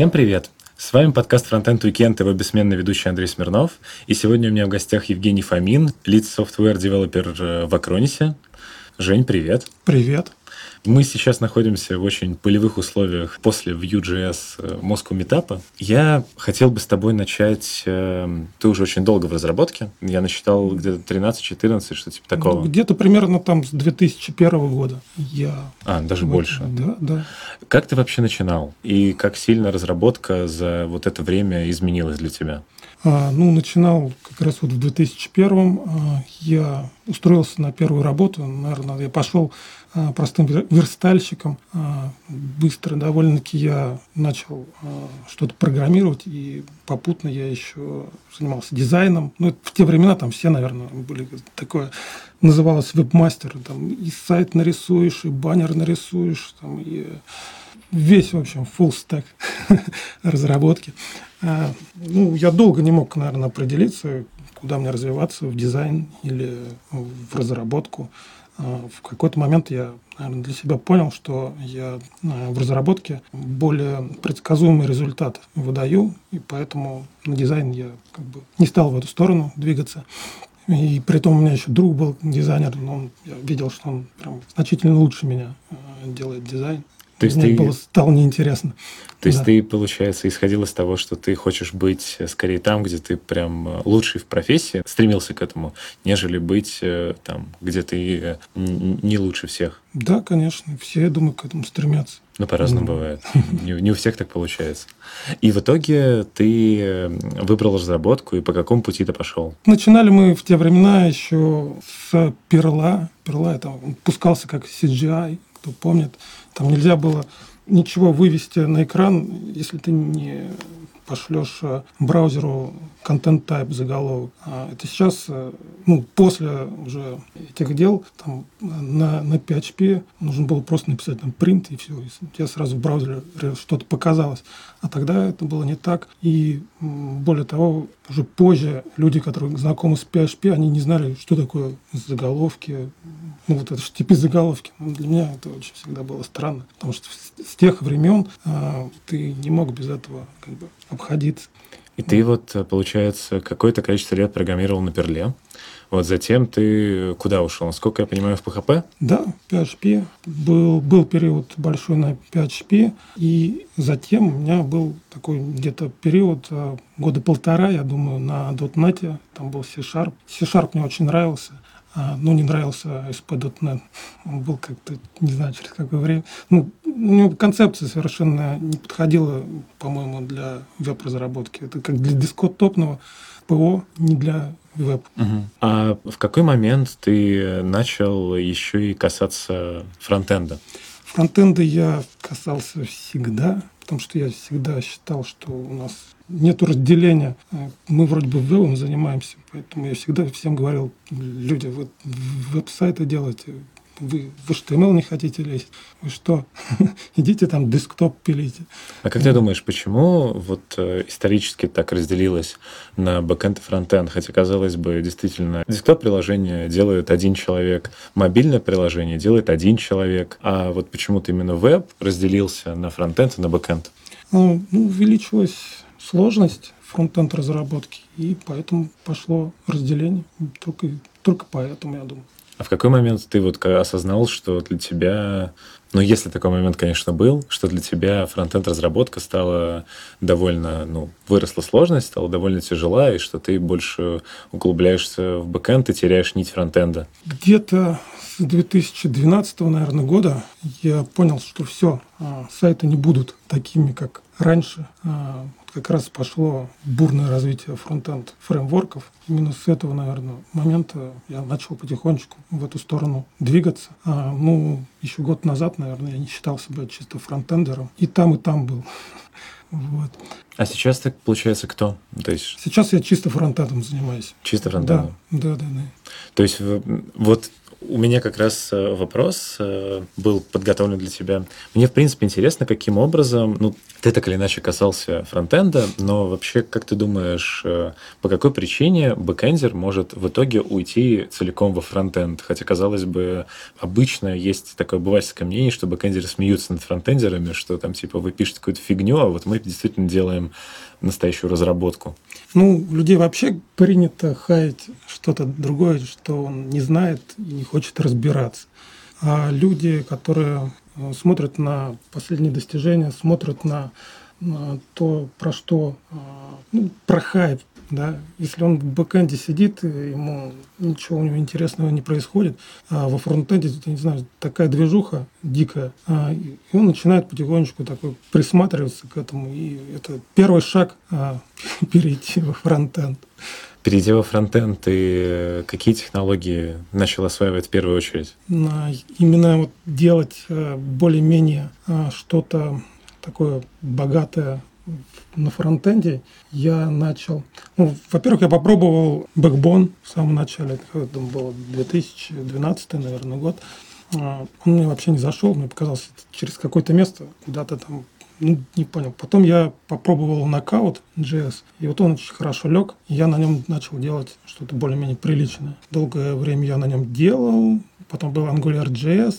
Всем привет! С вами подкаст Frontend Weekend, его бессменный ведущий Андрей Смирнов. И сегодня у меня в гостях Евгений Фомин, лид software девелопер э, в Акронисе. Жень, привет. Привет. Мы сейчас находимся в очень полевых условиях после Vue.js э, Moscow метапа. Я хотел бы с тобой начать... Э, ты уже очень долго в разработке. Я насчитал где-то 13-14, что типа такого. Ну, где-то примерно там с 2001 года я... А, даже вот, больше. Да, да. Как ты вообще начинал? И как сильно разработка за вот это время изменилась для тебя? А, ну, начинал как раз вот в 2001 а, я устроился на первую работу. Наверное, я пошел простым верстальщиком. А, быстро довольно-таки я начал а, что-то программировать, и попутно я еще занимался дизайном. Ну, в те времена там все, наверное, были такое называлось веб-мастер. Там и сайт нарисуешь, и баннер нарисуешь, там, и весь, в общем, full stack разработки. Ну, я долго не мог, наверное, определиться, куда мне развиваться, в дизайн или в разработку. А, в какой-то момент я наверное, для себя понял, что я а, в разработке более предсказуемый результат выдаю, и поэтому на дизайн я как бы не стал в эту сторону двигаться. И при том у меня еще друг был дизайнер, но он, я видел, что он прям значительно лучше меня делает дизайн. То есть Мне ты... было, стало неинтересно. То есть да. ты, получается, исходил из того, что ты хочешь быть э, скорее там, где ты прям э, лучший в профессии, стремился к этому, нежели быть э, там, где ты не лучше всех? Да, конечно. Все, я думаю, к этому стремятся. Ну, по-разному бывает. Не, не у всех так получается. И в итоге ты выбрал разработку, и по какому пути ты пошел? Начинали мы в те времена еще с перла. Перла это пускался как CGI, кто помнит. Там нельзя было ничего вывести на экран, если ты не пошлешь э, браузеру контент type заголовок. А это сейчас, э, ну, после уже этих дел, там на, на PHP нужно было просто написать там print и все. И у тебя сразу в браузере что-то показалось. А тогда это было не так. И более того, уже позже люди, которые знакомы с PHP, они не знали, что такое заголовки. Ну, вот это типы заголовки. Но для меня это очень всегда было странно. Потому что с тех времен а, ты не мог без этого как бы обходиться. И ты вот, получается, какое-то количество лет программировал на Перле. Вот затем ты куда ушел? Насколько я понимаю, в PHP? Да, PHP. Был, был период большой на PHP. И затем у меня был такой где-то период а, года полтора, я думаю, на .NET. Там был C-Sharp. C-Sharp мне очень нравился. А, ну, не нравился ASP.NET. Он был как-то, не знаю, через какое время. Ну, у него концепция совершенно не подходила, по-моему, для веб-разработки. Это как для дискотопного ПО, не для веб. Угу. А в какой момент ты начал еще и касаться фронтенда? Фронтенда я касался всегда, потому что я всегда считал, что у нас нет разделения. Мы вроде бы вебом занимаемся, поэтому я всегда всем говорил, люди, вы веб-сайты делаете, вы в HTML не хотите лезть, вы что, идите там десктоп пилите. А как ты думаешь, почему вот э, исторически так разделилось на бэкэнд и фронтенд? Хотя, казалось бы, действительно, десктоп-приложение делает один человек, мобильное приложение делает один человек, а вот почему-то именно веб разделился на фронтенд и на бэкэнд? Ну, увеличилось сложность фронтенд разработки, и поэтому пошло разделение. Только, только поэтому, я думаю. А в какой момент ты вот осознал, что для тебя, ну, если такой момент, конечно, был, что для тебя фронтенд-разработка стала довольно, ну, выросла сложность, стала довольно тяжела, и что ты больше углубляешься в бэкенд и теряешь нить фронтенда? Где-то с 2012, наверное, года я понял, что все, а, сайты не будут такими, как раньше. Как раз пошло бурное развитие фронтенд фреймворков. Именно с этого, наверное, момента я начал потихонечку в эту сторону двигаться. А, ну, еще год назад, наверное, я не считал себя чисто фронтендером. И там, и там был. Вот. А сейчас так получается кто? То есть... Сейчас я чисто фронтендом занимаюсь. Чисто фронтендом? Да, да, да. да. То есть вот у меня как раз э, вопрос э, был подготовлен для тебя. Мне, в принципе, интересно, каким образом, ну, ты так или иначе касался фронтенда, но вообще, как ты думаешь, э, по какой причине бэкэндер может в итоге уйти целиком во фронтенд? Хотя, казалось бы, обычно есть такое обывательское мнение, что бэкэндеры смеются над фронтендерами, что там типа вы пишете какую-то фигню, а вот мы действительно делаем настоящую разработку. Ну, людей вообще принято хаять что-то другое, что он не знает и не хочет разбираться. А люди, которые э, смотрят на последние достижения, смотрят на, то, про что, э, ну, про хайп, да, если он в бэкэнде сидит, ему ничего у него интересного не происходит, а во фронтенде, я не знаю, такая движуха дикая, а, и он начинает потихонечку такой присматриваться к этому, и это первый шаг а, перейти во фронтенд. Перейти во фронтенд, и какие технологии начал осваивать в первую очередь? Именно вот делать э, более-менее а, что-то такое богатое на фронтенде я начал... Ну, во-первых, я попробовал Backbone в самом начале. Это был 2012, наверное, год. А, он мне вообще не зашел, мне показался через какое-то место, куда-то там ну, не понял. Потом я попробовал нокаут JS, и вот он очень хорошо лег, и я на нем начал делать что-то более-менее приличное. Долгое время я на нем делал, потом был Angular JS,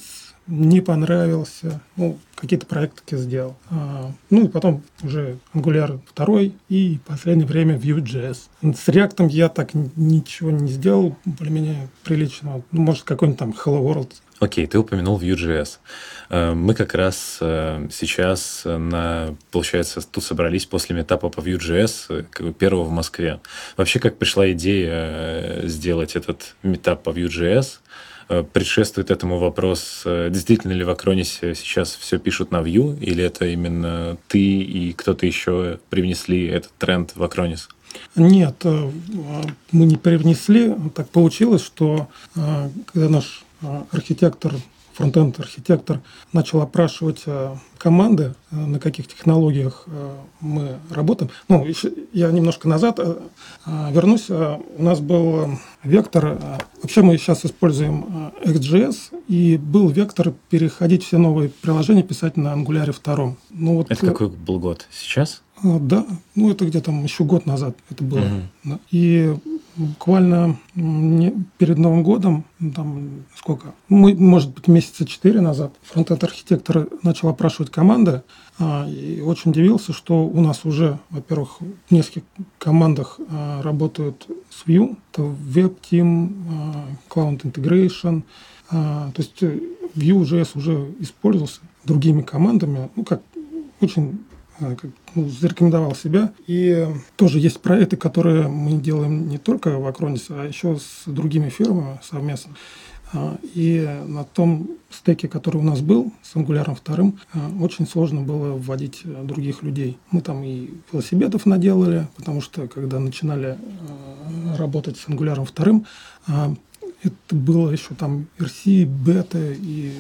не понравился. Ну, какие-то проекты сделал. А, ну и потом уже Angular 2 и в последнее время Vue.js. С React я так ничего не сделал более-менее приличного. Ну, может, какой-нибудь там Hello World Окей, ты упомянул Vue.js. Э, мы как раз э, сейчас на, получается, тут собрались после метапа по Vue.js, э, первого в Москве. Вообще, как пришла идея сделать этот метап по Vue.js? Э, предшествует этому вопрос, э, действительно ли в Акронисе сейчас все пишут на Vue, или это именно ты и кто-то еще привнесли этот тренд в Акронис? Нет, э, мы не привнесли. Так получилось, что когда наш архитектор фронтенд-архитектор начал опрашивать э, команды, э, на каких технологиях э, мы работаем. Ну, я немножко назад вернусь. У нас был вектор, вообще мы сейчас используем XGS, и был вектор переходить все новые приложения писать на Angular 2. Ну, вот, это какой был год? Сейчас? Да, ну это где-то еще год назад это было. Угу. И буквально перед Новым годом, там сколько, мы, может быть, месяца четыре назад, фронтенд-архитектор начал опрашивать команды, а, и очень удивился, что у нас уже, во-первых, в нескольких командах а, работают с Vue, это Web Team, а, Cloud Integration, то есть Vue.js уже использовался другими командами, ну, как очень ну, зарекомендовал себя. И тоже есть проекты, которые мы делаем не только в Акронисе, а еще с другими фирмами совместно. А, и на том стеке, который у нас был с ангуляром вторым, э, очень сложно было вводить э, других людей. Мы там и велосипедов наделали, потому что когда начинали работать с ангуляром вторым, это было еще там RC, бета, и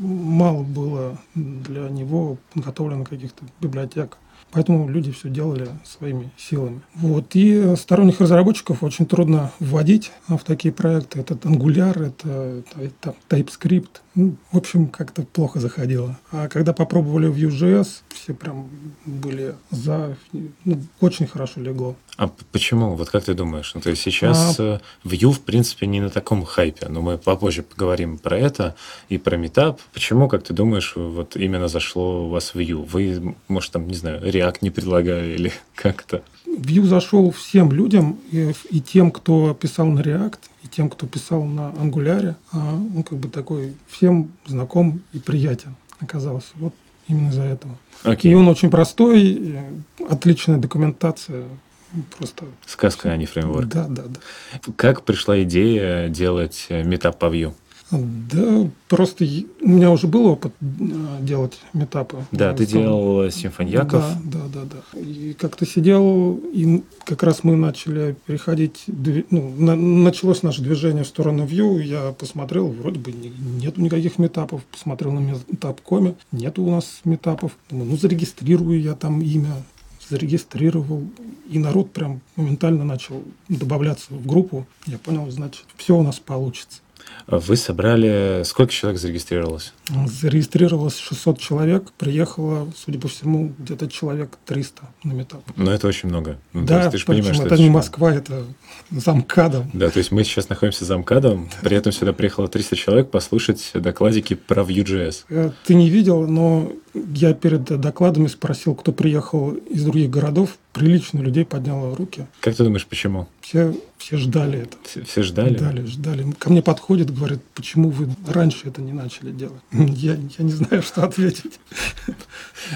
мало было для него подготовлено каких-то библиотек. Поэтому люди все делали своими силами. Вот. И сторонних разработчиков очень трудно вводить в такие проекты. Это Angular, это, это TypeScript. Ну, в общем, как-то плохо заходило. А когда попробовали Vue.js, все прям были за. Ну, очень хорошо легло. А почему? Вот как ты думаешь? Ну, то есть сейчас а... Vue, в принципе, не на таком хайпе, но мы попозже поговорим про это и про метап. Почему, как ты думаешь, вот именно зашло у вас Vue? Вы, может, там, не знаю, React не предлагали или как-то? Vue зашел всем людям, и, и тем, кто писал на React, и тем, кто писал на Angular. А он как бы такой всем знаком и приятен оказался. Вот именно из-за этого. Okay. И он очень простой, отличная документация, просто... Сказка, а не фреймворк. Да, да, да. Как пришла идея делать метап по Vue? Да, просто у меня уже был опыт э, делать метапы. Да, ты сам... делал симфоньяков. Да, да, да, да. И как-то сидел, и как раз мы начали переходить, ну, на, началось наше движение в сторону Vue, я посмотрел, вроде бы нету никаких метапов, посмотрел на метап.коме, нету у нас метапов. Думаю, ну, зарегистрирую я там имя, зарегистрировал, и народ прям моментально начал добавляться в группу. Я понял, значит, все у нас получится. Вы собрали... Сколько человек зарегистрировалось? Зарегистрировалось 600 человек, приехало, судя по всему, где-то человек 300 на метап. Но это очень много. Ну, да, ты же понимаешь, что это, это не Москва, это замкадом. Да, то есть мы сейчас находимся за МКАДом, при этом сюда приехало 300 человек послушать докладики про Vue.js. Э, ты не видел, но я перед докладами спросил, кто приехал из других городов, прилично людей подняло руки. Как ты думаешь, почему? Все, все ждали это. Все, все ждали? Ждали, ждали. Ко мне подходит, говорит, почему вы раньше это не начали делать? Я, я не знаю, что ответить.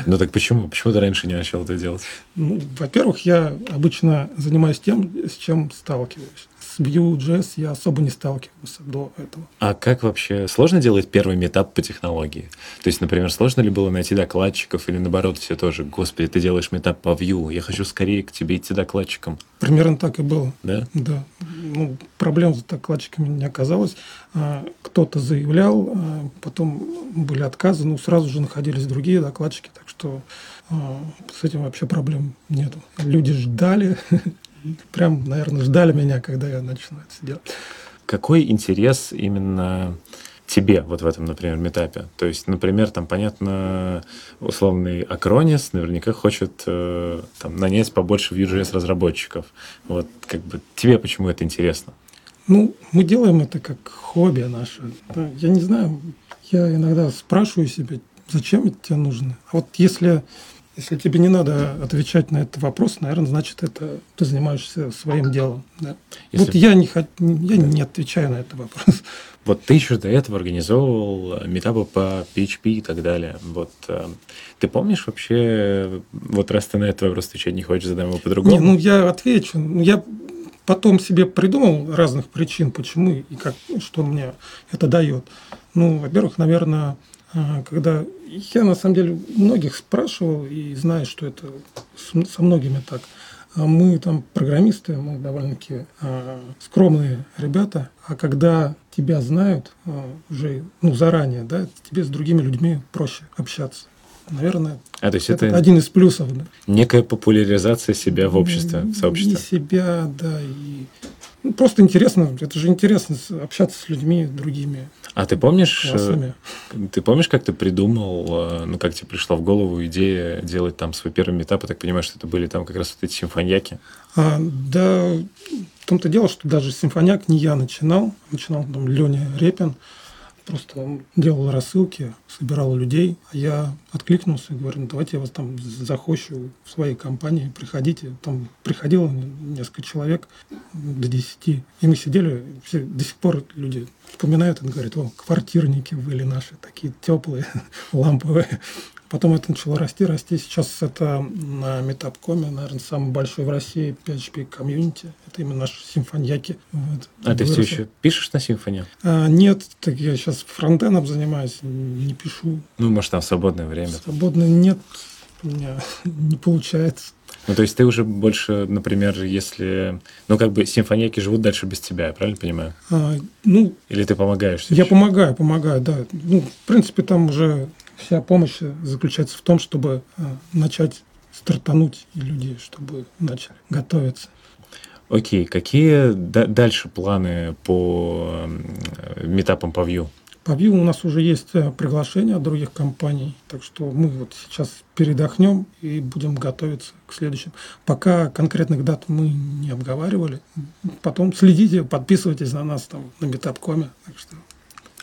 Ну так почему? Почему ты раньше не начал это делать? Ну, во-первых, я обычно занимаюсь тем, с чем сталкиваюсь Vue.js я особо не сталкивался до этого. А как вообще сложно делать первый метап по технологии? То есть, например, сложно ли было найти докладчиков или наоборот все тоже, господи, ты делаешь метап по Vue, я хочу скорее к тебе идти докладчиком? Примерно так и было. Да? Да. Ну, проблем с докладчиками не оказалось. А, кто-то заявлял, а, потом были отказы, ну, сразу же находились другие докладчики, так что а, с этим вообще проблем нет. Люди ждали, прям, наверное, ждали меня, когда я начну это делать. Какой интерес именно тебе вот в этом, например, метапе? То есть, например, там, понятно, условный Акронис наверняка хочет э, там, нанять побольше Vue.js разработчиков. Вот как бы тебе почему это интересно? Ну, мы делаем это как хобби наше. Я не знаю, я иногда спрашиваю себя, зачем это тебе нужно? А вот если если тебе не надо отвечать на этот вопрос, наверное, значит, это ты занимаешься своим делом. Да? Если... Вот я не, я не отвечаю на этот вопрос. Вот ты еще до этого организовывал метапы по PHP и так далее. Вот э, ты помнишь вообще, вот раз ты на этот вопрос отвечать не хочешь, задаем его по-другому? Не, ну я отвечу. Ну, я потом себе придумал разных причин, почему и как, что мне это дает. Ну, во-первых, наверное, а, когда я на самом деле многих спрашивал и знаю, что это со многими так. А мы там программисты, мы довольно-таки э, скромные ребята, а когда тебя знают э, уже ну, заранее, да, тебе с другими людьми проще общаться. Наверное, а, то есть это, это один из плюсов. Да. Некая популяризация себя в обществе, в сообществе. И себя, да, и ну, просто интересно, это же интересно общаться с людьми другими. А ты помнишь, э, классами. ты помнишь, как ты придумал, э, ну, как тебе пришла в голову идея делать там свой первый метап? Я так понимаю, что это были там как раз вот эти симфоньяки? А, да, в том-то дело, что даже симфоняк не я начинал, начинал там Леня Репин. Просто делал рассылки, собирал людей, а я откликнулся и говорю, ну, давайте я вас там захочу в своей компании, приходите. Там приходило несколько человек до десяти, и мы сидели, все, до сих пор люди вспоминают и говорят, о, квартирники были наши, такие теплые, ламповые. Потом это начало расти, расти. Сейчас это на Метапкоме, наверное, самый большой в России PHP комьюнити. Это именно наши симфоньяки. Вот. А ты все еще пишешь на симфоне? А, нет, так я сейчас фронтеном занимаюсь, не пишу. Ну, может, там свободное время? Свободное нет, у меня не получается. Ну, то есть ты уже больше, например, если... Ну, как бы симфонейки живут дальше без тебя, я правильно понимаю? А, ну, Или ты помогаешь? Я еще? помогаю, помогаю, да. Ну, в принципе, там уже Вся помощь заключается в том, чтобы э, начать стартануть и люди, чтобы начали готовиться. Окей, какие дальше планы по метапам по Vue? По Vue у нас уже есть э, приглашения от других компаний, так что мы вот сейчас передохнем и будем готовиться к следующим. Пока конкретных дат мы не обговаривали. Потом следите, подписывайтесь на нас там на Метапкоме. Так что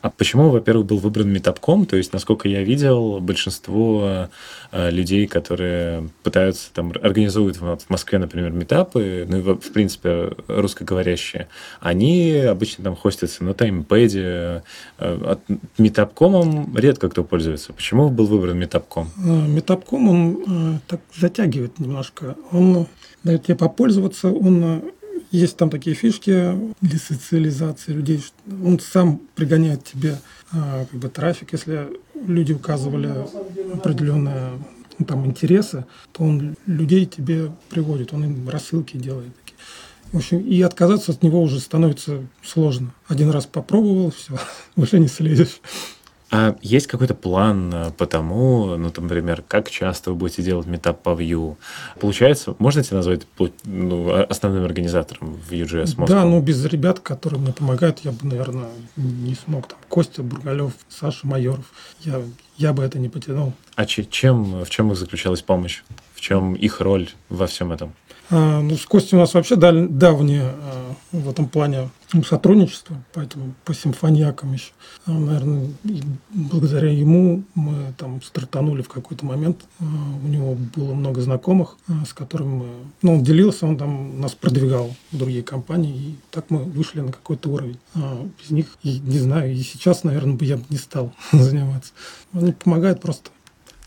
а почему, во-первых, был выбран Метапком? То есть, насколько я видел, большинство э, людей, которые пытаются там организуют в Москве, например, метапы, ну и в принципе русскоговорящие, они обычно там хостятся на таймпэде. Э, от Метапкомом редко кто пользуется. Почему был выбран Метапком? Э, Метапком, он так затягивает немножко. Он дает тебе попользоваться, он есть там такие фишки для социализации людей. Он сам пригоняет тебе а, как бы трафик, если люди указывали определенные ну, там интересы, то он людей тебе приводит, он им рассылки делает. В общем, и отказаться от него уже становится сложно. Один раз попробовал, все, уже не слезешь. А есть какой-то план э, по тому, ну, там, например, как часто вы будете делать метап по Vue? Получается, можно тебя назвать ну, основным организатором в Vue.js Москва? Да, ну, без ребят, которые мне помогают, я бы, наверное, не смог. Там, Костя Бургалев, Саша Майоров, я, я бы это не потянул. А чем, в чем их заключалась помощь? В чем их роль во всем этом? А, ну, с Костей у нас вообще дав, давнее а, в этом плане сотрудничество, поэтому по симфониякам еще. А, наверное, благодаря ему мы там стартанули в какой-то момент. У него было много знакомых, с которыми мы... Ну, он делился, он там нас продвигал в другие компании, и так мы вышли на какой-то уровень. Без них, не знаю, и сейчас, наверное, бы я не стал заниматься. Они помогают просто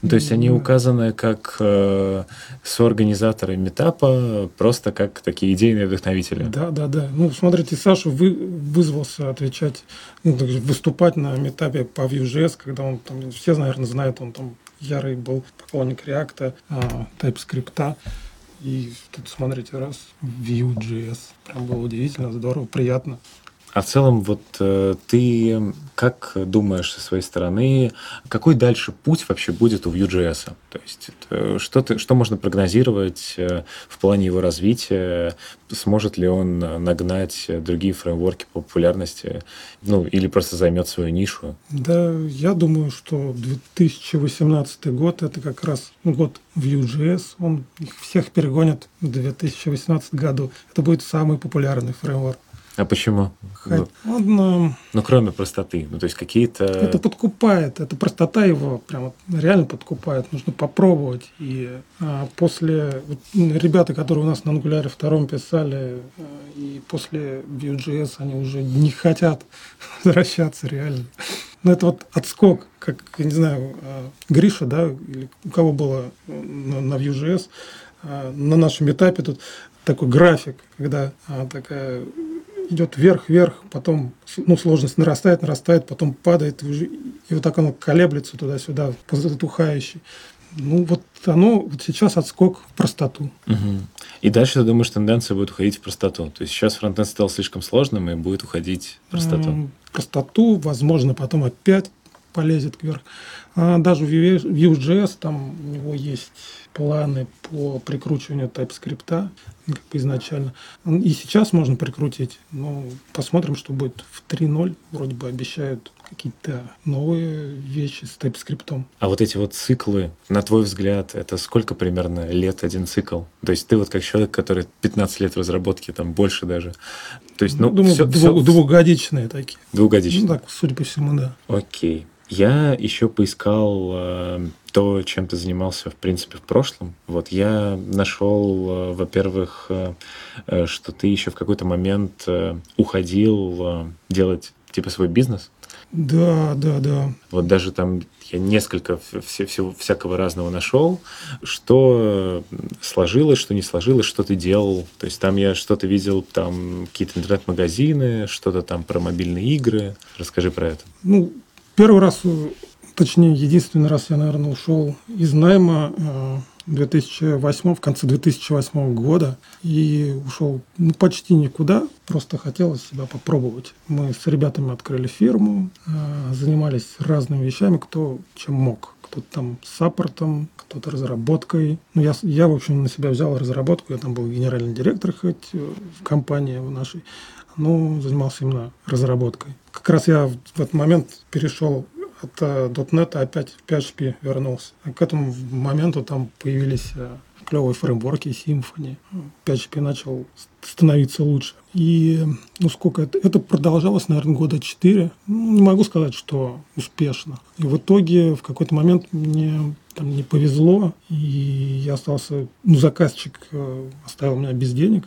то есть они указаны как э, соорганизаторы метапа, просто как такие идейные вдохновители. Да, да, да. Ну, смотрите, Саша вы, вызвался отвечать, ну, выступать на метапе по Vue.js, когда он там, все, наверное, знают, он там ярый был поклонник React, а, TypeScript. И тут, смотрите, раз, Vue.js. Прям было удивительно, здорово, приятно. А в целом, вот э, ты как думаешь со своей стороны, какой дальше путь вообще будет у Vue.js? То есть, это, что, ты, что можно прогнозировать э, в плане его развития? Сможет ли он нагнать другие фреймворки по популярности? Ну, или просто займет свою нишу? Да, я думаю, что 2018 год – это как раз год Vue.js. Он их всех перегонит в 2018 году. Это будет самый популярный фреймворк. А почему? Хоть, ну, ну, кроме простоты. Ну, то есть какие-то... Это подкупает. Это простота его прямо реально подкупает. Нужно попробовать. И а, после... Вот, ребята, которые у нас на Ангуляре втором писали, а, и после Vue.js они уже не хотят возвращаться реально. Но это вот отскок, как, я не знаю, а, Гриша, да, или у кого было на, на Vue.js, на нашем этапе тут такой график, когда а, такая идет вверх-вверх, потом ну, сложность нарастает, нарастает, потом падает, и вот так оно колеблется туда-сюда, затухающий. Ну, вот оно вот сейчас отскок в простоту. Угу. И дальше ты думаешь, тенденция будет уходить в простоту? То есть сейчас фронтенд стал слишком сложным и будет уходить в простоту? В простоту, возможно, потом опять полезет вверх. А даже в Vue.js там у него есть планы по прикручиванию TypeScript ну, как бы изначально. И сейчас можно прикрутить. Но посмотрим, что будет в 3.0. Вроде бы обещают какие-то новые вещи с TypeScript. А вот эти вот циклы, на твой взгляд, это сколько примерно лет один цикл? То есть ты вот как человек, который 15 лет в разработке, там больше даже. То есть, ну, Думаю, все, дву- все... двухгодичные такие. Двухгодичные? Ну, так, судя по всему, да. Окей. Я еще поискал э, то, чем ты занимался, в принципе, в прошлом. Вот я нашел, э, во-первых, э, э, что ты еще в какой-то момент э, уходил э, делать типа свой бизнес. Да, да, да. Вот даже там я несколько все, всего, всякого разного нашел, что сложилось, что не сложилось, что ты делал. То есть там я что-то видел, там какие-то интернет-магазины, что-то там про мобильные игры. Расскажи про это. Ну, Первый раз, точнее, единственный раз я, наверное, ушел из найма э, в 2008, конце 2008 года и ушел ну, почти никуда, просто хотелось себя попробовать. Мы с ребятами открыли фирму, э, занимались разными вещами, кто чем мог. Кто-то там саппортом, кто-то разработкой. Ну, я, я, в общем, на себя взял разработку, я там был генеральный директор хоть э, в компании в нашей но занимался именно разработкой. Как раз я в этот момент перешел от э, .NET опять в PHP вернулся. А к этому моменту там появились э, клевые фреймворки, Symfony. PHP начал становиться лучше. И ну сколько это? Это продолжалось, наверное, года четыре. Ну, не могу сказать, что успешно. И в итоге в какой-то момент мне там не повезло, и я остался, ну, заказчик э, оставил меня без денег,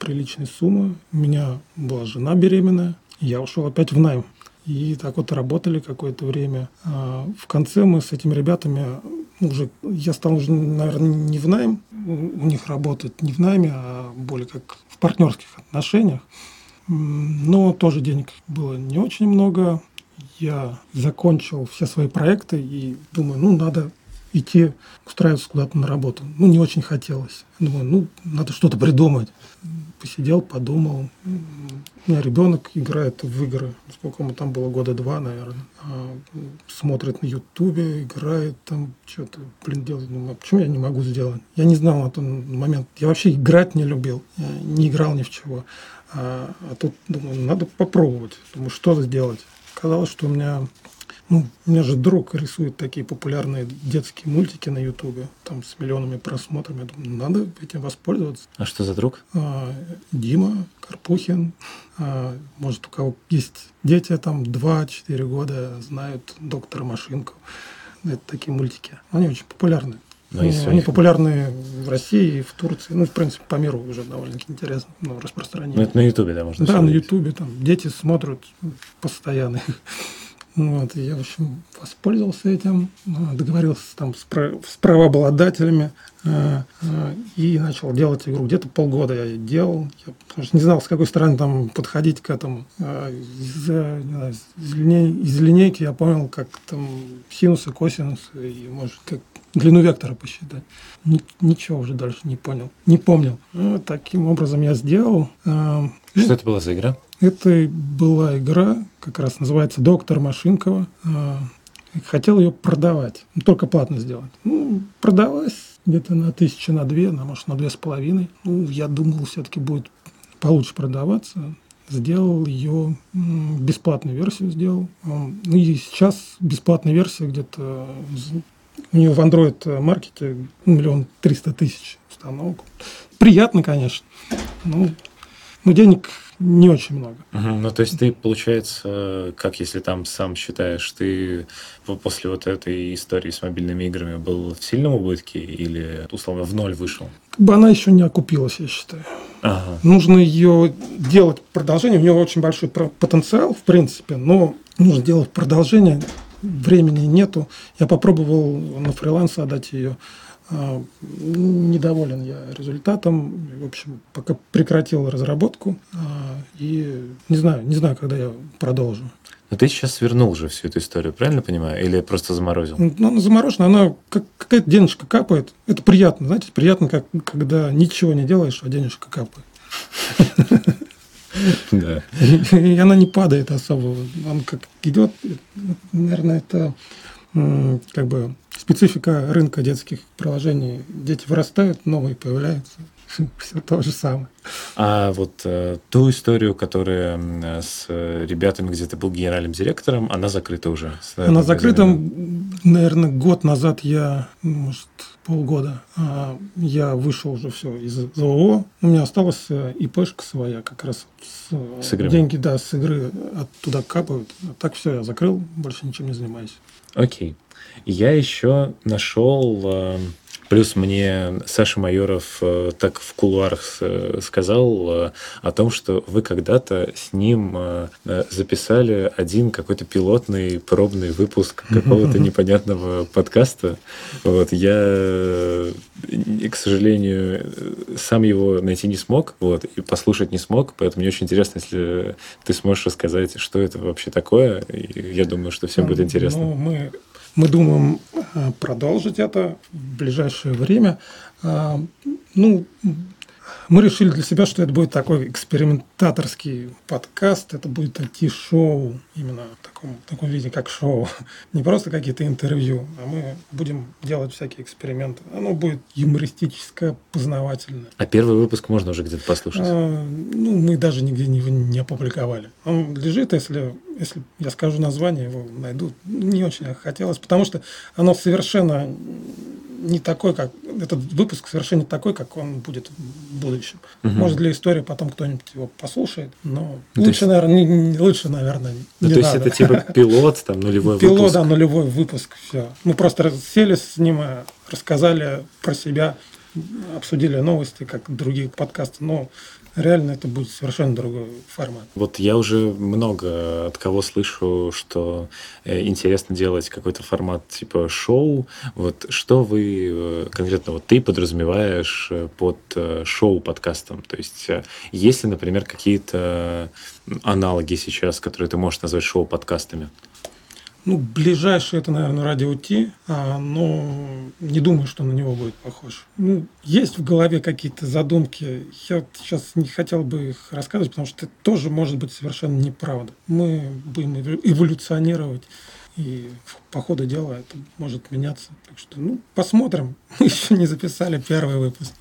приличной суммы. У меня была жена беременная. Я ушел опять в найм. И так вот работали какое-то время. А в конце мы с этими ребятами ну, уже, я стал уже, наверное, не в найм у них работать, не в найме, а более как в партнерских отношениях. Но тоже денег было не очень много. Я закончил все свои проекты и думаю, ну, надо идти устраиваться куда-то на работу. Ну, не очень хотелось. Думаю, ну, надо что-то придумать посидел, подумал. У меня ребенок играет в игры. Сколько ему там было? Года два, наверное. А, смотрит на Ютубе, играет там что-то. Блин, делает. Ну, а почему я не могу сделать? Я не знал на тот момент. Я вообще играть не любил. Я не играл ни в чего. А, а тут, думаю, надо попробовать. Думаю, что сделать. Казалось, что у меня ну, у меня же друг рисует такие популярные детские мультики на Ютубе, там с миллионами просмотров. Я думаю, надо этим воспользоваться. А что за друг? А, Дима Карпухин. А, может, у кого есть дети, там 2-4 года, знают доктора Машинку. Это такие мультики. Они очень популярны. Но ну, они популярны в России, в Турции, ну, в принципе, по миру уже довольно-таки интересно, ну, распространение. Ну, это на Ютубе, да, можно Да, на Ютубе, там, дети смотрят постоянно. Вот, я, в общем, воспользовался этим, а, договорился там с, прав, с правообладателями э, э, и начал делать игру. Где-то полгода я делал, я потому что не знал, с какой стороны там подходить к этому. Э, из, знаю, из, линей, из линейки я понял, как там синусы, косинусы и, может, как длину вектора посчитать. Ничего уже дальше не понял, не помнил. Ну, таким образом я сделал. Что это была за игра? Это была игра, как раз называется «Доктор Машинкова». А, хотел ее продавать, только платно сделать. Ну, продалась где-то на тысячу, на две, на, может, на две с половиной. Ну, я думал, все-таки будет получше продаваться. Сделал ее, бесплатную версию сделал. Ну и сейчас бесплатная версия где-то у нее в Android маркете миллион триста тысяч установок. Приятно, конечно. Ну, но денег не очень много. Угу. Ну, то есть ты, получается, как если там сам считаешь, ты после вот этой истории с мобильными играми был в сильном убытке или, условно, в ноль вышел? Как бы она еще не окупилась, я считаю. Ага. Нужно ее делать продолжение. У нее очень большой потенциал, в принципе, но нужно делать продолжение. Времени нету. Я попробовал на фриланс отдать ее недоволен я результатом. В общем, пока прекратил разработку. А, и не знаю, не знаю, когда я продолжу. Но ты сейчас свернул же всю эту историю, правильно понимаю? Или просто заморозил? Ну, она заморожена, она как какая-то денежка капает. Это приятно, знаете, приятно, как, когда ничего не делаешь, а денежка капает. Да. И она не падает особо. Он как идет, наверное, это как бы специфика рынка детских приложений. Дети вырастают, новые появляются. Все то же самое. А вот э, ту историю, которая с ребятами, где ты был генеральным директором, она закрыта уже? Она закрыта, наверное, год назад я, может, полгода, а я вышел уже все из ЗОО. У меня осталась э, ИПшка своя, как раз с, э, с деньги, да, с игры оттуда капают. А так все, я закрыл, больше ничем не занимаюсь. Окей. Я еще нашел э, Плюс мне Саша Майоров э, так в кулуарах э, сказал о том, что вы когда-то с ним записали один какой-то пилотный пробный выпуск какого-то непонятного подкаста. Вот я, к сожалению, сам его найти не смог, вот, и послушать не смог, поэтому мне очень интересно, если ты сможешь рассказать, что это вообще такое. И я думаю, что всем будет интересно. Ну, мы мы думаем э, продолжить это в ближайшее время. А, ну, мы решили для себя, что это будет такой экспериментаторский подкаст, это будет IT-шоу, именно в таком, в таком виде, как шоу. Не просто какие-то интервью, а мы будем делать всякие эксперименты. Оно будет юмористическое, познавательное. А первый выпуск можно уже где-то послушать? А, ну, мы даже нигде не, не опубликовали. Он лежит, если, если я скажу название, его найдут. Не очень хотелось, потому что оно совершенно не такой, как этот выпуск совершенно не такой, как он будет в будущем. Угу. Может для истории потом кто-нибудь его послушает, но ну, лучше, есть... наверное, не, не, лучше, наверное, ну, не То надо. есть это типа пилот, там нулевой пилот, выпуск. Пилот, да, нулевой выпуск, все. Мы просто сели с ним, э, рассказали про себя, обсудили новости, как другие подкасты, но реально это будет совершенно другой формат. Вот я уже много от кого слышу, что э, интересно делать какой-то формат типа шоу. Вот что вы э, конкретно вот ты подразумеваешь э, под шоу-подкастом? То есть есть ли, например, какие-то аналоги сейчас, которые ты можешь назвать шоу-подкастами? Ну, ближайший это, наверное, радио Ти, а, но не думаю, что на него будет похож. Ну, есть в голове какие-то задумки. Я сейчас не хотел бы их рассказывать, потому что это тоже может быть совершенно неправда. Мы будем эволюционировать. И по ходу дела это может меняться. Так что, ну, посмотрим. Мы еще не записали первый выпуск.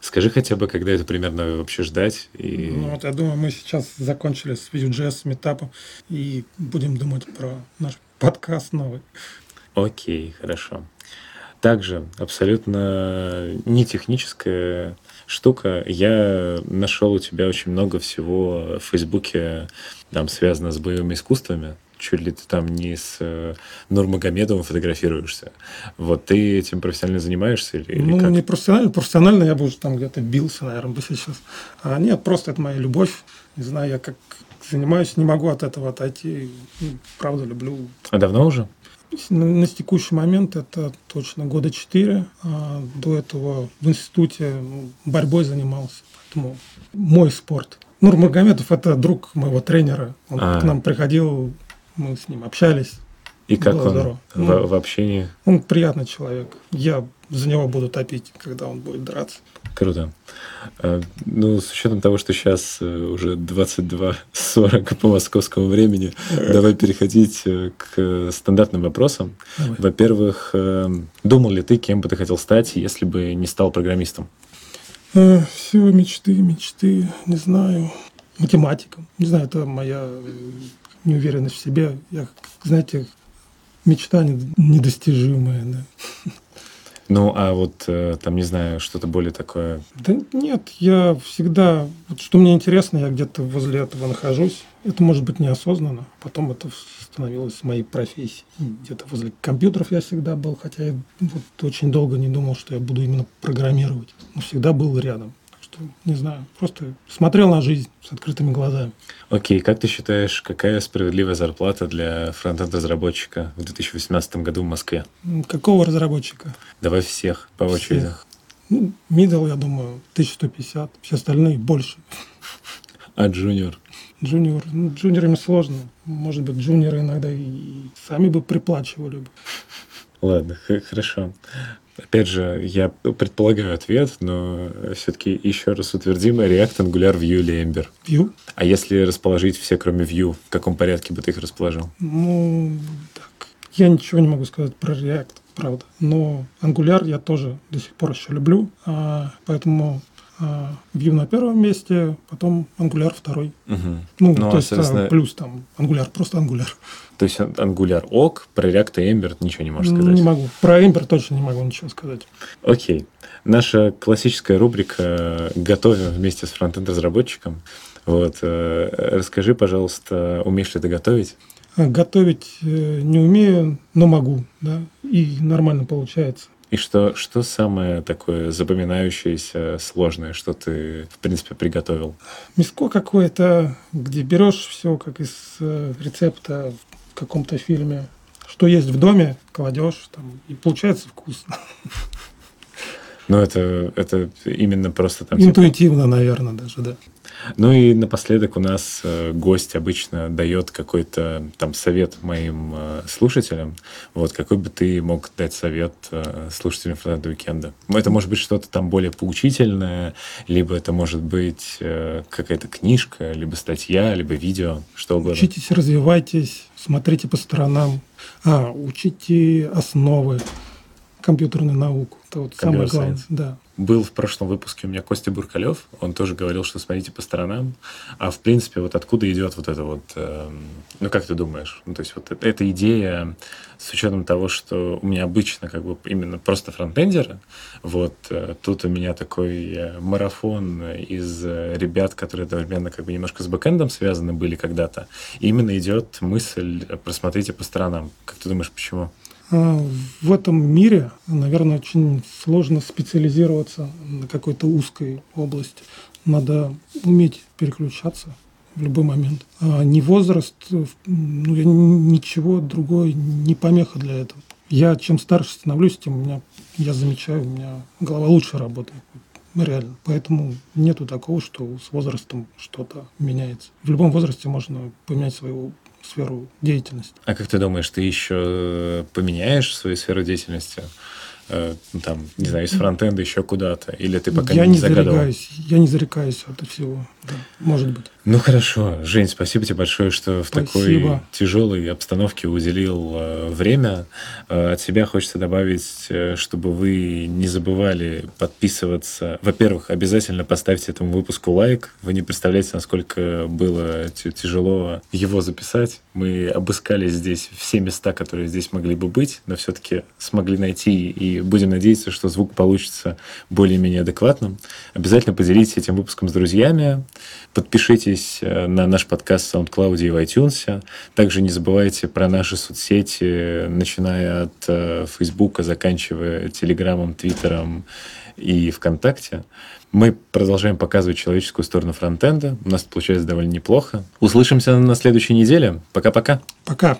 Скажи хотя бы, когда это примерно вообще ждать. И... Ну, вот я думаю, мы сейчас закончили с Vue.js метапом и будем думать про наш подкаст новый. Окей, хорошо. Также абсолютно не техническая штука. Я нашел у тебя очень много всего в Фейсбуке, там, связано с боевыми искусствами чуть ли ты там не с э, Нурмагомедовым фотографируешься. Вот ты этим профессионально занимаешься? Или, ну, как? не профессионально. Профессионально я бы уже там где-то бился, наверное, бы сейчас. А нет, просто это моя любовь. Не знаю, я как занимаюсь, не могу от этого отойти. Ну, правда, люблю. А давно уже? На, на текущий момент это точно года четыре. А до этого в институте ну, борьбой занимался. Поэтому мой спорт. Нурмагомедов – это друг моего тренера. Он а. к нам приходил мы с ним общались. И как Было он здорово. В, ну, в общении? Он приятный человек. Я за него буду топить, когда он будет драться. Круто. А, ну, с учетом того, что сейчас э, уже 22.40 по московскому времени, давай переходить э, к стандартным вопросам. Во-первых, э, думал ли ты, кем бы ты хотел стать, если бы не стал программистом? Все мечты, мечты, не знаю. Математиком. Не знаю, это моя неуверенность в себе. Я, знаете, мечта недостижимая. Да. Ну, а вот э, там, не знаю, что-то более такое... Да нет, я всегда... Вот что мне интересно, я где-то возле этого нахожусь. Это может быть неосознанно. Потом это становилось моей профессией. Где-то возле компьютеров я всегда был, хотя я вот очень долго не думал, что я буду именно программировать. Но всегда был рядом не знаю, просто смотрел на жизнь с открытыми глазами. Окей, как ты считаешь, какая справедливая зарплата для фронтенд-разработчика в 2018 году в Москве? Какого разработчика? Давай всех по очереди. Всех. Ну, middle, я думаю, 1150, все остальные больше. А джуниор? Джуниор. Ну, джуниорами сложно. Может быть, джуниоры иногда и сами бы приплачивали бы. Ладно, хорошо. Опять же, я предполагаю ответ, но все-таки еще раз утвердим React, Angular, Vue или Ember. Vue. А если расположить все, кроме Vue, в каком порядке бы ты их расположил? Ну, так. Я ничего не могу сказать про React, правда. Но Angular я тоже до сих пор еще люблю, а, поэтому Vue на первом месте, потом Angular второй. Угу. Ну, ну, то а, есть соответственно... плюс там Angular, просто Angular. То есть Angular ок, про React и Ember ничего не можешь сказать? Не могу. Про Ember точно не могу ничего сказать. Окей. Наша классическая рубрика «Готовим вместе с фронтенд-разработчиком». Вот. Э, расскажи, пожалуйста, умеешь ли ты готовить? Готовить э, не умею, но могу, да, и нормально получается. И что, что самое такое запоминающееся, сложное, что ты, в принципе, приготовил? Миско какое-то, где берешь все как из э, рецепта в каком-то фильме. Что есть в доме, кладешь, там, и получается вкусно. Ну, это, это именно просто там... Интуитивно, типа... наверное, даже, да. Ну и напоследок у нас э, гость обычно дает какой-то там совет моим э, слушателям. Вот какой бы ты мог дать совет э, слушателям фронтенд уикенда? Это может быть что-то там более поучительное, либо это может быть какая-то книжка, либо статья, либо видео, что угодно. Учитесь, развивайтесь, смотрите по сторонам, а, учите основы компьютерную науку. Это вот самое главное. Да. Был в прошлом выпуске у меня Костя Буркалев, он тоже говорил, что смотрите по сторонам. А в принципе, вот откуда идет вот это вот, э, ну как ты думаешь? Ну, то есть вот эта идея с учетом того, что у меня обычно как бы именно просто фронтендеры, вот э, тут у меня такой э, марафон из э, ребят, которые одновременно как бы немножко с бэкэндом связаны были когда-то. Именно идет мысль, просмотрите по сторонам. Как ты думаешь, почему? А, в этом мире, наверное, очень сложно специализироваться на какой-то узкой области. Надо уметь переключаться в любой момент. А не возраст, ну, я ничего другое, не помеха для этого. Я чем старше становлюсь, тем у меня, я замечаю, у меня голова лучше работает. Реально. Поэтому нету такого, что с возрастом что-то меняется. В любом возрасте можно поменять свою сферу деятельности. А как ты думаешь, ты еще поменяешь свою сферу деятельности? Э, ну, там, не знаю, из фронтенда еще куда-то? Или ты пока я не, не загадывал? зарекаюсь, я не зарекаюсь от всего. Да, может быть. Ну хорошо, Жень, спасибо тебе большое, что в такой Спасибо. тяжелой обстановке уделил э, время. Э, от себя хочется добавить, э, чтобы вы не забывали подписываться. Во-первых, обязательно поставьте этому выпуску лайк. Вы не представляете, насколько было тя- тяжело его записать. Мы обыскали здесь все места, которые здесь могли бы быть, но все-таки смогли найти и будем надеяться, что звук получится более-менее адекватным. Обязательно поделитесь этим выпуском с друзьями. Подпишитесь э, на наш подкаст в SoundCloud и в iTunes. Также не забывайте про наши соцсети, начиная от э, Фейсбука, заканчивая Телеграмом, Твиттером и ВКонтакте. Мы продолжаем показывать человеческую сторону фронтенда. У нас получается довольно неплохо. Услышимся на следующей неделе. Пока-пока. Пока.